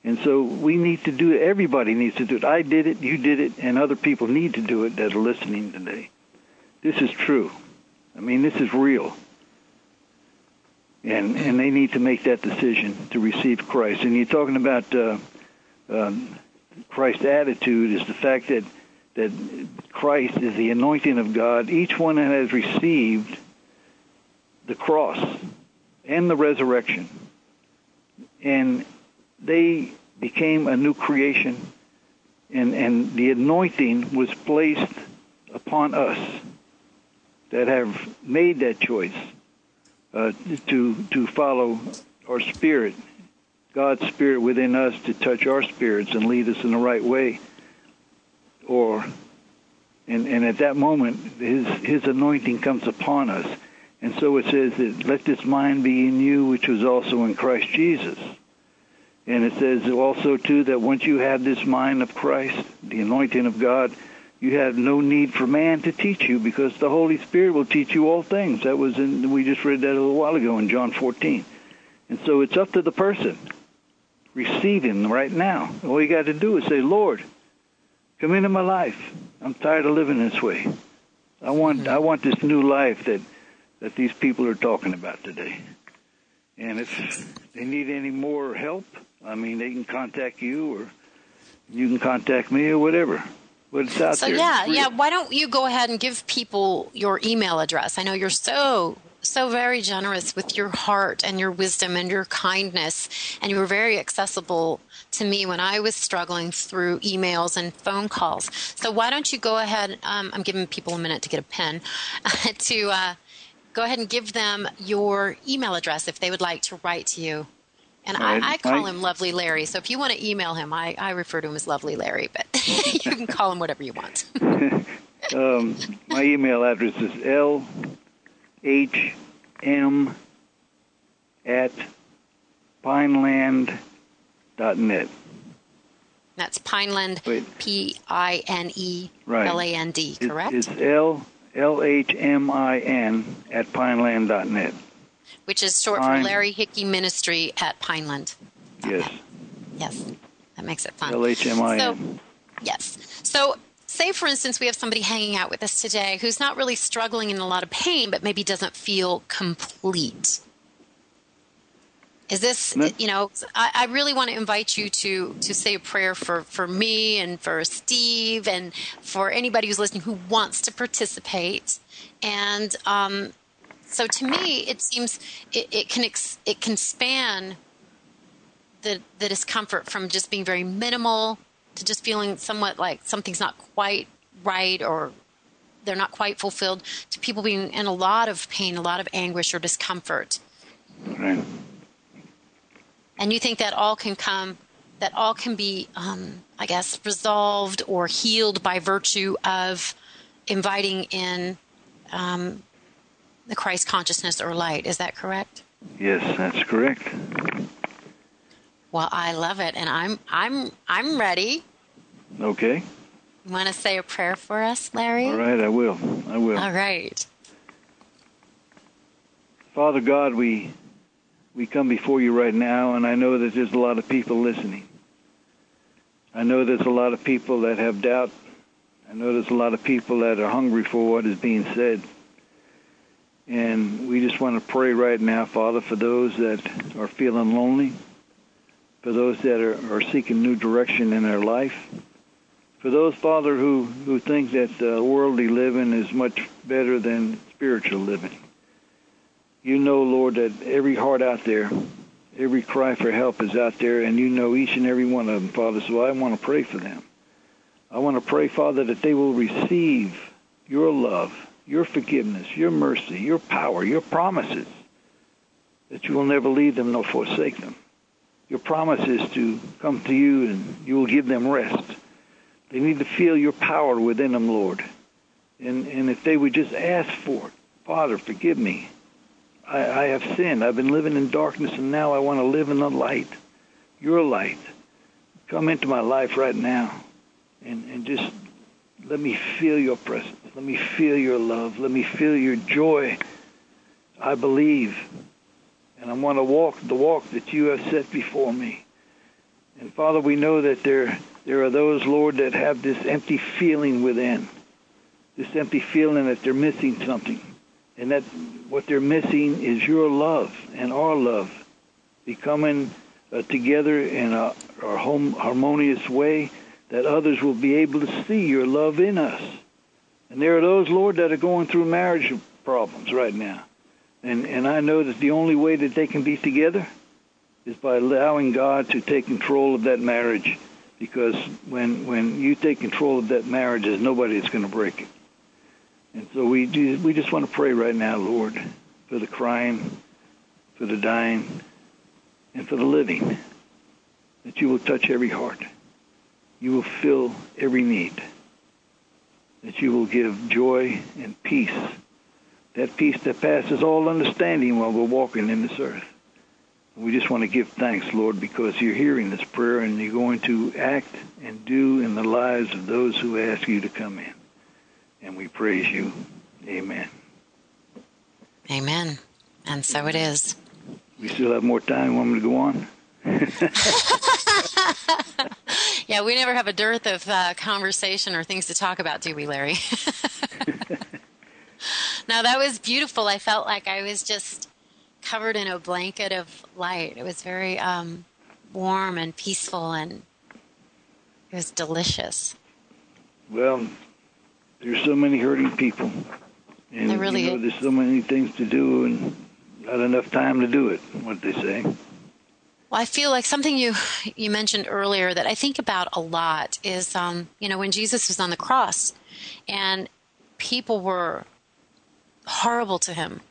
Speaker 3: and so we need to do it. Everybody needs to do it. I did it. You did it. And other people need to do it that are listening today. This is true. I mean this is real. And and they need to make that decision to receive christ. And you're talking about uh um, Christ's attitude is the fact that that Christ is the anointing of God. Each one has received the cross and the resurrection, and they became a new creation, and and the anointing was placed upon us that have made that choice uh, to to follow our spirit God's Spirit within us to touch our spirits and lead us in the right way. Or, and, and at that moment, His, His anointing comes upon us. And so it says that let this mind be in you, which was also in Christ Jesus. And it says also, too, that once you have this mind of Christ, the anointing of God, you have no need for man to teach you because the Holy Spirit will teach you all things. That was in, we just read that a little while ago in John 14. And so it's up to the person receive Him right now. All you got to do is say, Lord, come into my life. I'm tired of living this way. I want mm-hmm. I want this new life that that these people are talking about today. And if they need any more help, I mean, they can contact you, or you can contact me, or whatever. But it's out
Speaker 2: so
Speaker 3: there.
Speaker 2: yeah, yeah. Why don't you go ahead and give people your email address? I know you're so so very generous with your heart and your wisdom and your kindness. And you were very accessible to me when I was struggling through emails and phone calls. So why don't you go ahead? Um, I'm giving people a minute to get a pen [LAUGHS] to uh, go ahead and give them your email address if they would like to write to you. And I, I, call him Lovely Larry. So if you want to email him, I, I refer to him as Lovely Larry, but [LAUGHS] you can call him whatever you want. [LAUGHS]
Speaker 3: um, my email address is L hm at pineland.net.
Speaker 2: That's Pineland, P I N E L A N D, correct?
Speaker 3: It's L L H M I N at pineland.net.
Speaker 2: Which is short
Speaker 3: Pine-
Speaker 2: for Larry Hickey Ministry at Pineland.
Speaker 3: Yes,
Speaker 2: Yes, that makes it fun.
Speaker 3: L H M I
Speaker 2: So, yes. So, say for instance, we have somebody hanging out with us today who's not really struggling in a lot of pain, but maybe doesn't feel complete. Is this,
Speaker 3: No.
Speaker 2: you know, I, I really want to invite you to to say a prayer for for me and for Steve and for anybody who's listening who wants to participate. And um, so, to me, it seems it, it can ex, it can span the the discomfort from just being very minimal to just feeling somewhat like something's not quite right or they're not quite fulfilled to people being in a lot of pain, a lot of anguish or discomfort.
Speaker 3: Right.
Speaker 2: And you think that all can come, that all can be, um, I guess, resolved or healed by virtue of inviting in um, the Christ consciousness or light. Is that correct?
Speaker 3: Yes, that's correct.
Speaker 2: Well, I love it, and I'm I'm I'm ready.
Speaker 3: Okay.
Speaker 2: You want to say a prayer for us, Larry?
Speaker 3: All right, I will. I will.
Speaker 2: All right.
Speaker 3: Father God, we we come before you right now, and I know that there's a lot of people listening. I know there's a lot of people that have doubt. I know there's a lot of people that are hungry for what is being said. And we just want to pray right now, Father, for those that are feeling lonely, for those that are, are seeking new direction in their life, for those, Father, who, who think that uh, worldly living is much better than spiritual living. You know, Lord, that every heart out there, every cry for help is out there, and you know each and every one of them, Father. So I want to pray for them. I want to pray, Father, that they will receive your love, your forgiveness, your mercy, your power, your promises, that you will never leave them nor forsake them. Your promise is to come to you and you will give them rest. They need to feel your power within them, Lord. And, and if they would just ask for it, Father, forgive me. I, I have sinned. I've been living in darkness, and now I want to live in the light, your light. Come into my life right now and, and just let me feel your presence. Let me feel your love. Let me feel your joy. I believe, and I want to walk the walk that you have set before me. And Father, we know that there there are those, Lord, that have this empty feeling within, this empty feeling that they're missing something, and that what they're missing is your love and our love, becoming uh, together in a, a home, harmonious way that others will be able to see your love in us. And there are those, Lord, that are going through marriage problems right now. And, and I know that the only way that they can be together is by allowing God to take control of that marriage. Because when, when you take control of that marriage, there's nobody that's going to break it. And so we, do, we just want to pray right now, Lord, for the crying, for the dying, and for the living, that you will touch every heart. You will fill every need. That you will give joy and peace. That peace that passes all understanding while we're walking in this earth. We just want to give thanks, Lord, because you're hearing this prayer and you're going to act and do in the lives of those who ask you to come in. And we praise you. Amen.
Speaker 2: Amen. And so it is.
Speaker 3: We still have more time. Want me to go on? [LAUGHS]
Speaker 2: Yeah, we never have a dearth of uh, conversation or things to talk about, do we, Larry? [LAUGHS] [LAUGHS] [LAUGHS] no, that was beautiful. I felt like I was just covered in a blanket of light. It was very um, warm and peaceful, and it was delicious.
Speaker 3: Well, there's so many hurting people. And
Speaker 2: There really
Speaker 3: you know, there's so many things to do and not enough time to do it, what they say.
Speaker 2: Well, I feel like something you you mentioned earlier that I think about a lot is, um, you know, when Jesus was on the cross, and people were horrible to him,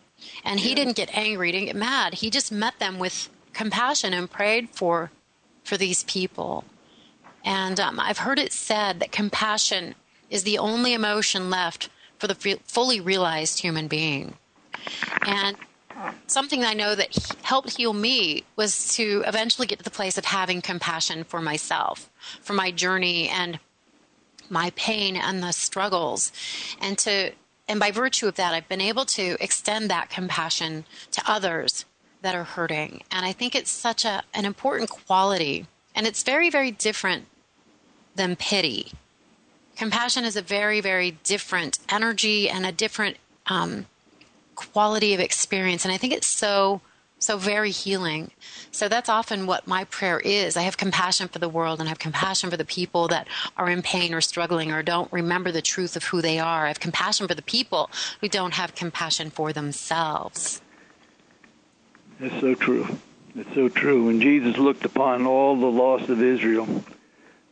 Speaker 2: and he didn't get angry, he didn't get mad. He just met them with compassion and prayed for for these people. And um, I've heard it said that compassion is the only emotion left for the f- fully realized human being. And something I know that he- helped heal me was to eventually get to the place of having compassion for myself, for my journey and my pain and the struggles, and to and by virtue of that, I've been able to extend that compassion to others that are hurting. And I think it's such a, an important quality. And it's very, very different than pity. Compassion is a very, very different energy and a different um, quality of experience. And I think it's so, so very healing. So that's often what my prayer is. I have compassion for the world and I have compassion for the people that are in pain or struggling or don't remember the truth of who they are. I have compassion for the people who don't have compassion for themselves.
Speaker 3: That's so true. It's so true. When Jesus looked upon all the lost of Israel,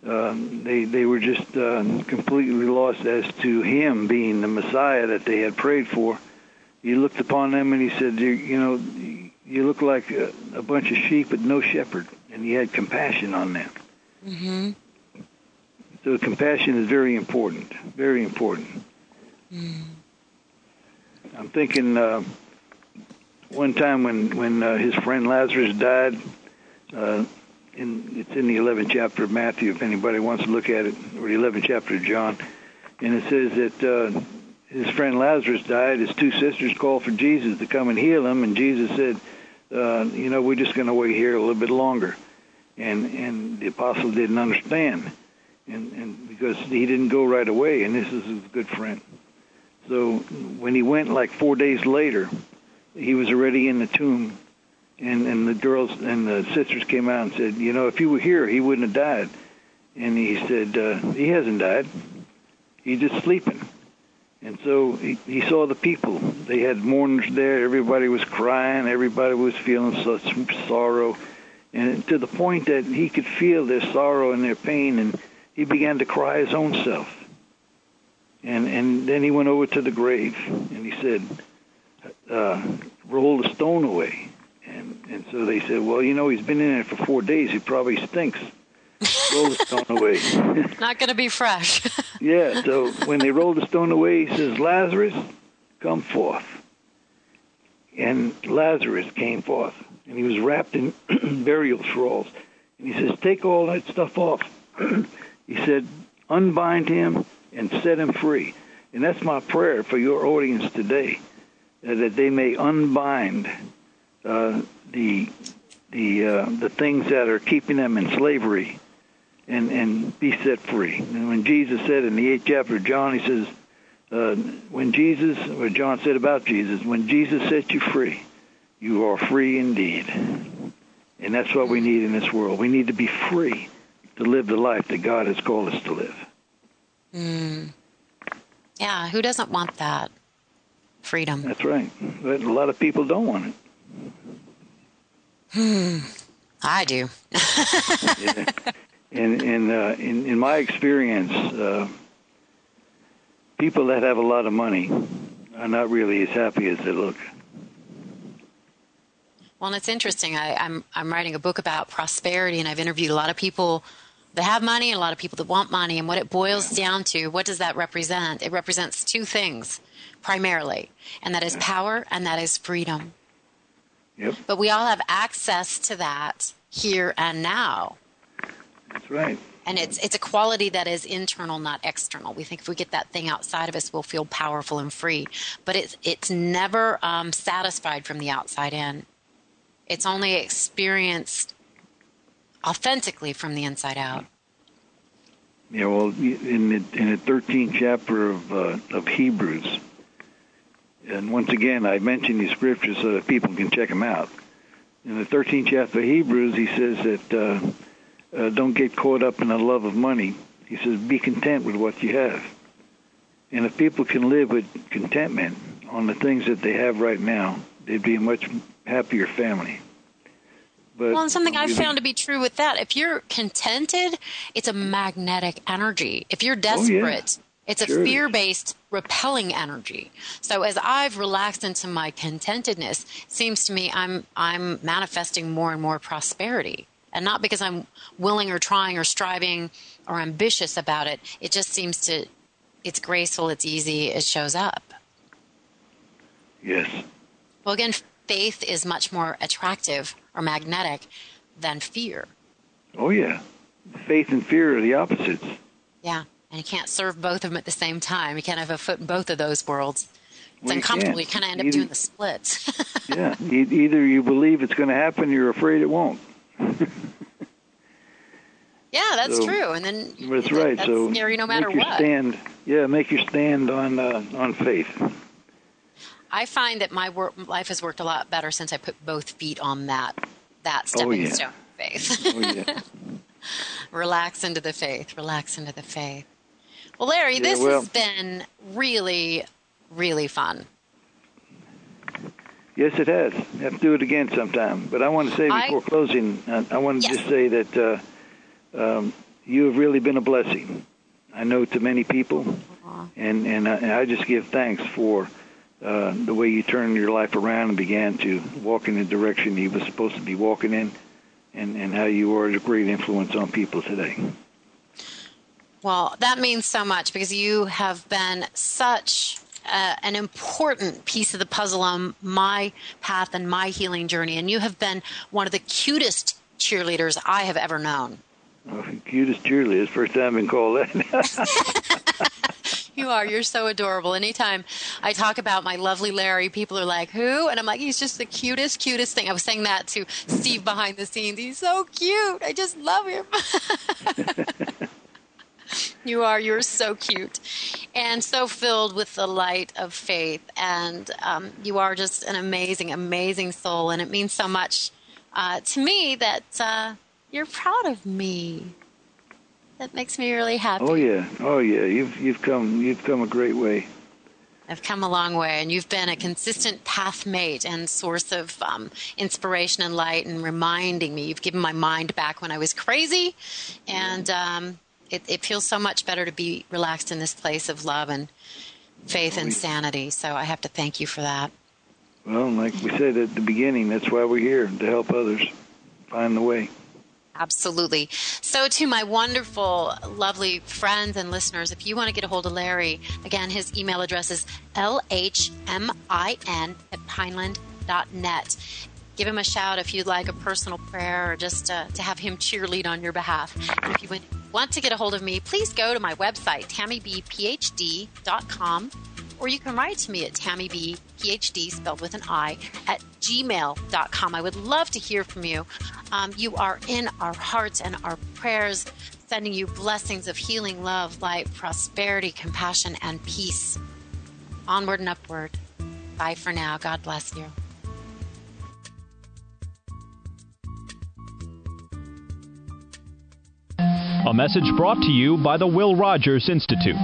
Speaker 3: um, they they were just uh, completely lost as to him being the Messiah that they had prayed for. He looked upon them and he said, you, you know, you look like a, a bunch of sheep with no shepherd, and he had compassion on them.
Speaker 2: Mm-hmm.
Speaker 3: So compassion is very important, very important.
Speaker 2: Mm.
Speaker 3: I'm thinking uh, one time when when uh, his friend Lazarus died. Uh, in, it's in the 11th chapter of Matthew, if anybody wants to look at it, or the 11th chapter of John. And it says that uh, his friend Lazarus died. His two sisters called for Jesus to come and heal him, and Jesus said, uh, "You know, we're just going to wait here a little bit longer." And and the apostle didn't understand, and and because he didn't go right away, and this is his good friend. So when he went, like four days later, he was already in the tomb and and the girls and the sisters came out and said, you know, if he were here, he wouldn't have died. And he said, uh, he hasn't died. He's just sleeping. And so he, he saw the people. They had mourners there. Everybody was crying. Everybody was feeling such sorrow, and to the point that he could feel their sorrow and their pain, and he began to cry his own self. And and then he went over to the grave and he said, uh, "Roll the stone away." And and so they said, well, you know, he's been in it for four days. He probably stinks. Roll the stone away. [LAUGHS]
Speaker 2: Not going to be fresh. [LAUGHS]
Speaker 3: yeah. So when they rolled the stone away, he says, Lazarus, come forth. And Lazarus came forth, and he was wrapped in [CLEARS THROAT] burial shawls. And he says, take all that stuff off. [CLEARS THROAT] he said, unbind him and set him free. And that's my prayer for your audience today, that they may unbind uh, the the uh, the things that are keeping them in slavery and and be set free. And when Jesus said in the eighth chapter of John, he says, uh, when Jesus, or John said about Jesus, when Jesus set you free, you are free indeed. And that's what we need in this world. We need to be free to live the life that God has called us to live.
Speaker 2: Mm. Yeah, who doesn't want that freedom?
Speaker 3: That's right. But a lot of people don't want it.
Speaker 2: Hmm. I do. [LAUGHS]
Speaker 3: yeah. In in, uh, in in my experience, uh, people that have a lot of money are not really as happy as they look.
Speaker 2: Well, and it's interesting. I, I'm I'm writing a book about prosperity, and I've interviewed a lot of people that have money and a lot of people that want money. And what it boils down to, what does that represent? It represents two things primarily, and that is power and that is freedom.
Speaker 3: Yep.
Speaker 2: But we all have access to that here and now.
Speaker 3: That's right.
Speaker 2: And it's it's a quality that is internal, not external. We think if we get that thing outside of us, we'll feel powerful and free. But it's it's never um, satisfied from the outside in. It's only experienced authentically from the inside out.
Speaker 3: Yeah, well, in the in the 13th chapter of uh, of Hebrews, and once again, I mention these scriptures so that people can check them out. In the 13th chapter of Hebrews, he says that uh, uh, don't get caught up in the love of money. He says, be content with what you have. And if people can live with contentment on the things that they have right now, they'd be a much happier family.
Speaker 2: But, well, and something I've found to be true with that, if you're contented, it's a magnetic energy. If you're desperate,
Speaker 3: oh, yeah
Speaker 2: it's a
Speaker 3: sure.
Speaker 2: fear based, repelling energy. So as I've relaxed into my contentedness, it seems to me I'm I'm manifesting more and more prosperity. And not because I'm willing or trying or striving or ambitious about it. It just seems to it's graceful, it's easy, it shows up.
Speaker 3: Yes.
Speaker 2: Well again, faith is much more attractive or magnetic than fear.
Speaker 3: Oh yeah. Faith and fear are the opposites.
Speaker 2: Yeah. and you can't serve both of them at the same time. You can't have a foot in both of those worlds. It's
Speaker 3: Well,
Speaker 2: uncomfortable.
Speaker 3: can't.
Speaker 2: You kind of end up doing the splits. [LAUGHS]
Speaker 3: yeah, either you believe it's going to happen, or you're afraid it won't. [LAUGHS]
Speaker 2: yeah, that's
Speaker 3: So-
Speaker 2: true. And then
Speaker 3: That's
Speaker 2: that-
Speaker 3: right.
Speaker 2: That's
Speaker 3: so
Speaker 2: scary no matter
Speaker 3: make your
Speaker 2: what.
Speaker 3: stand. Yeah, make your stand on uh, on faith.
Speaker 2: I find that my work, life has worked a lot better since I put both feet on that that stepping
Speaker 3: Oh, yeah.
Speaker 2: stone of faith.
Speaker 3: Oh yeah. [LAUGHS]
Speaker 2: relax into the faith. Relax into the faith. Well, Larry,
Speaker 3: Yeah,
Speaker 2: this
Speaker 3: well-
Speaker 2: has been really, really fun.
Speaker 3: Yes, it has. Have to do it again sometime. But I want to say
Speaker 2: I-
Speaker 3: before closing, uh, I want to
Speaker 2: Yes.
Speaker 3: just say that uh, um, you have really been a blessing. I know to many people, and and I, and I just give thanks for uh, the way you turned your life around and began to walk in the direction you were supposed to be walking in, and and how you are a great influence on people today.
Speaker 2: Well, that means so much because you have been such uh, an important piece of the puzzle on my path and my healing journey. And you have been one of the cutest cheerleaders I have ever known.
Speaker 3: Oh, cutest cheerleader. First time I've been called that. [LAUGHS]
Speaker 2: You are. You're so adorable. Anytime I talk about my lovely Larry, people are like, who? And I'm like, he's just the cutest, cutest thing. I was saying that to Steve behind the scenes. He's so cute. I just love him. [LAUGHS] you are. You're so cute and so filled with the light of faith. And um, you are just an amazing, amazing soul. And it means so much uh, to me that uh, you're proud of me. That makes me really happy.
Speaker 3: oh yeah, oh yeah. You've you've come you've come a great way.
Speaker 2: I've come a long way, and you've been a consistent path mate and source of um, inspiration and light, and reminding me. You've given my mind back when I was crazy, and um, it, it feels so much better to be relaxed in this place of love and faith and sanity. So I have to thank you for that.
Speaker 3: Well, like we said at the beginning, that's why we're here to help others find the way.
Speaker 2: Absolutely. So, to my wonderful, lovely friends and listeners, if you want to get a hold of Larry, again, his email address is lhmin at pineland.net. Give him a shout if you'd like a personal prayer or just uh, to have him cheerlead on your behalf. If you would want to get a hold of me, please go to my website, tammibphd.com, or you can write to me at tammibphd, spelled with an I, at gmail.com. I would love to hear from you. Um, you are in our hearts and our prayers, sending you blessings of healing, love, light, prosperity, compassion, and peace. Onward and upward. Bye for now. God bless you.
Speaker 11: A message brought to you by the Will Rogers Institute.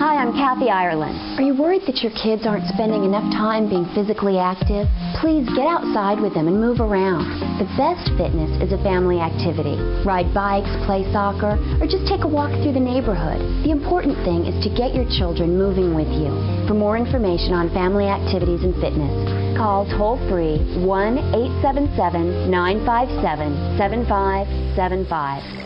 Speaker 12: Hi, I'm Kathy Ireland. Are you worried that your kids aren't spending enough time being physically active? Please get outside with them and move around. The best fitness is a family activity. Ride bikes, play soccer, or just take a walk through the neighborhood. The important thing is to get your children moving with you. For more information on family activities and fitness, call toll free 1 877 957 7575.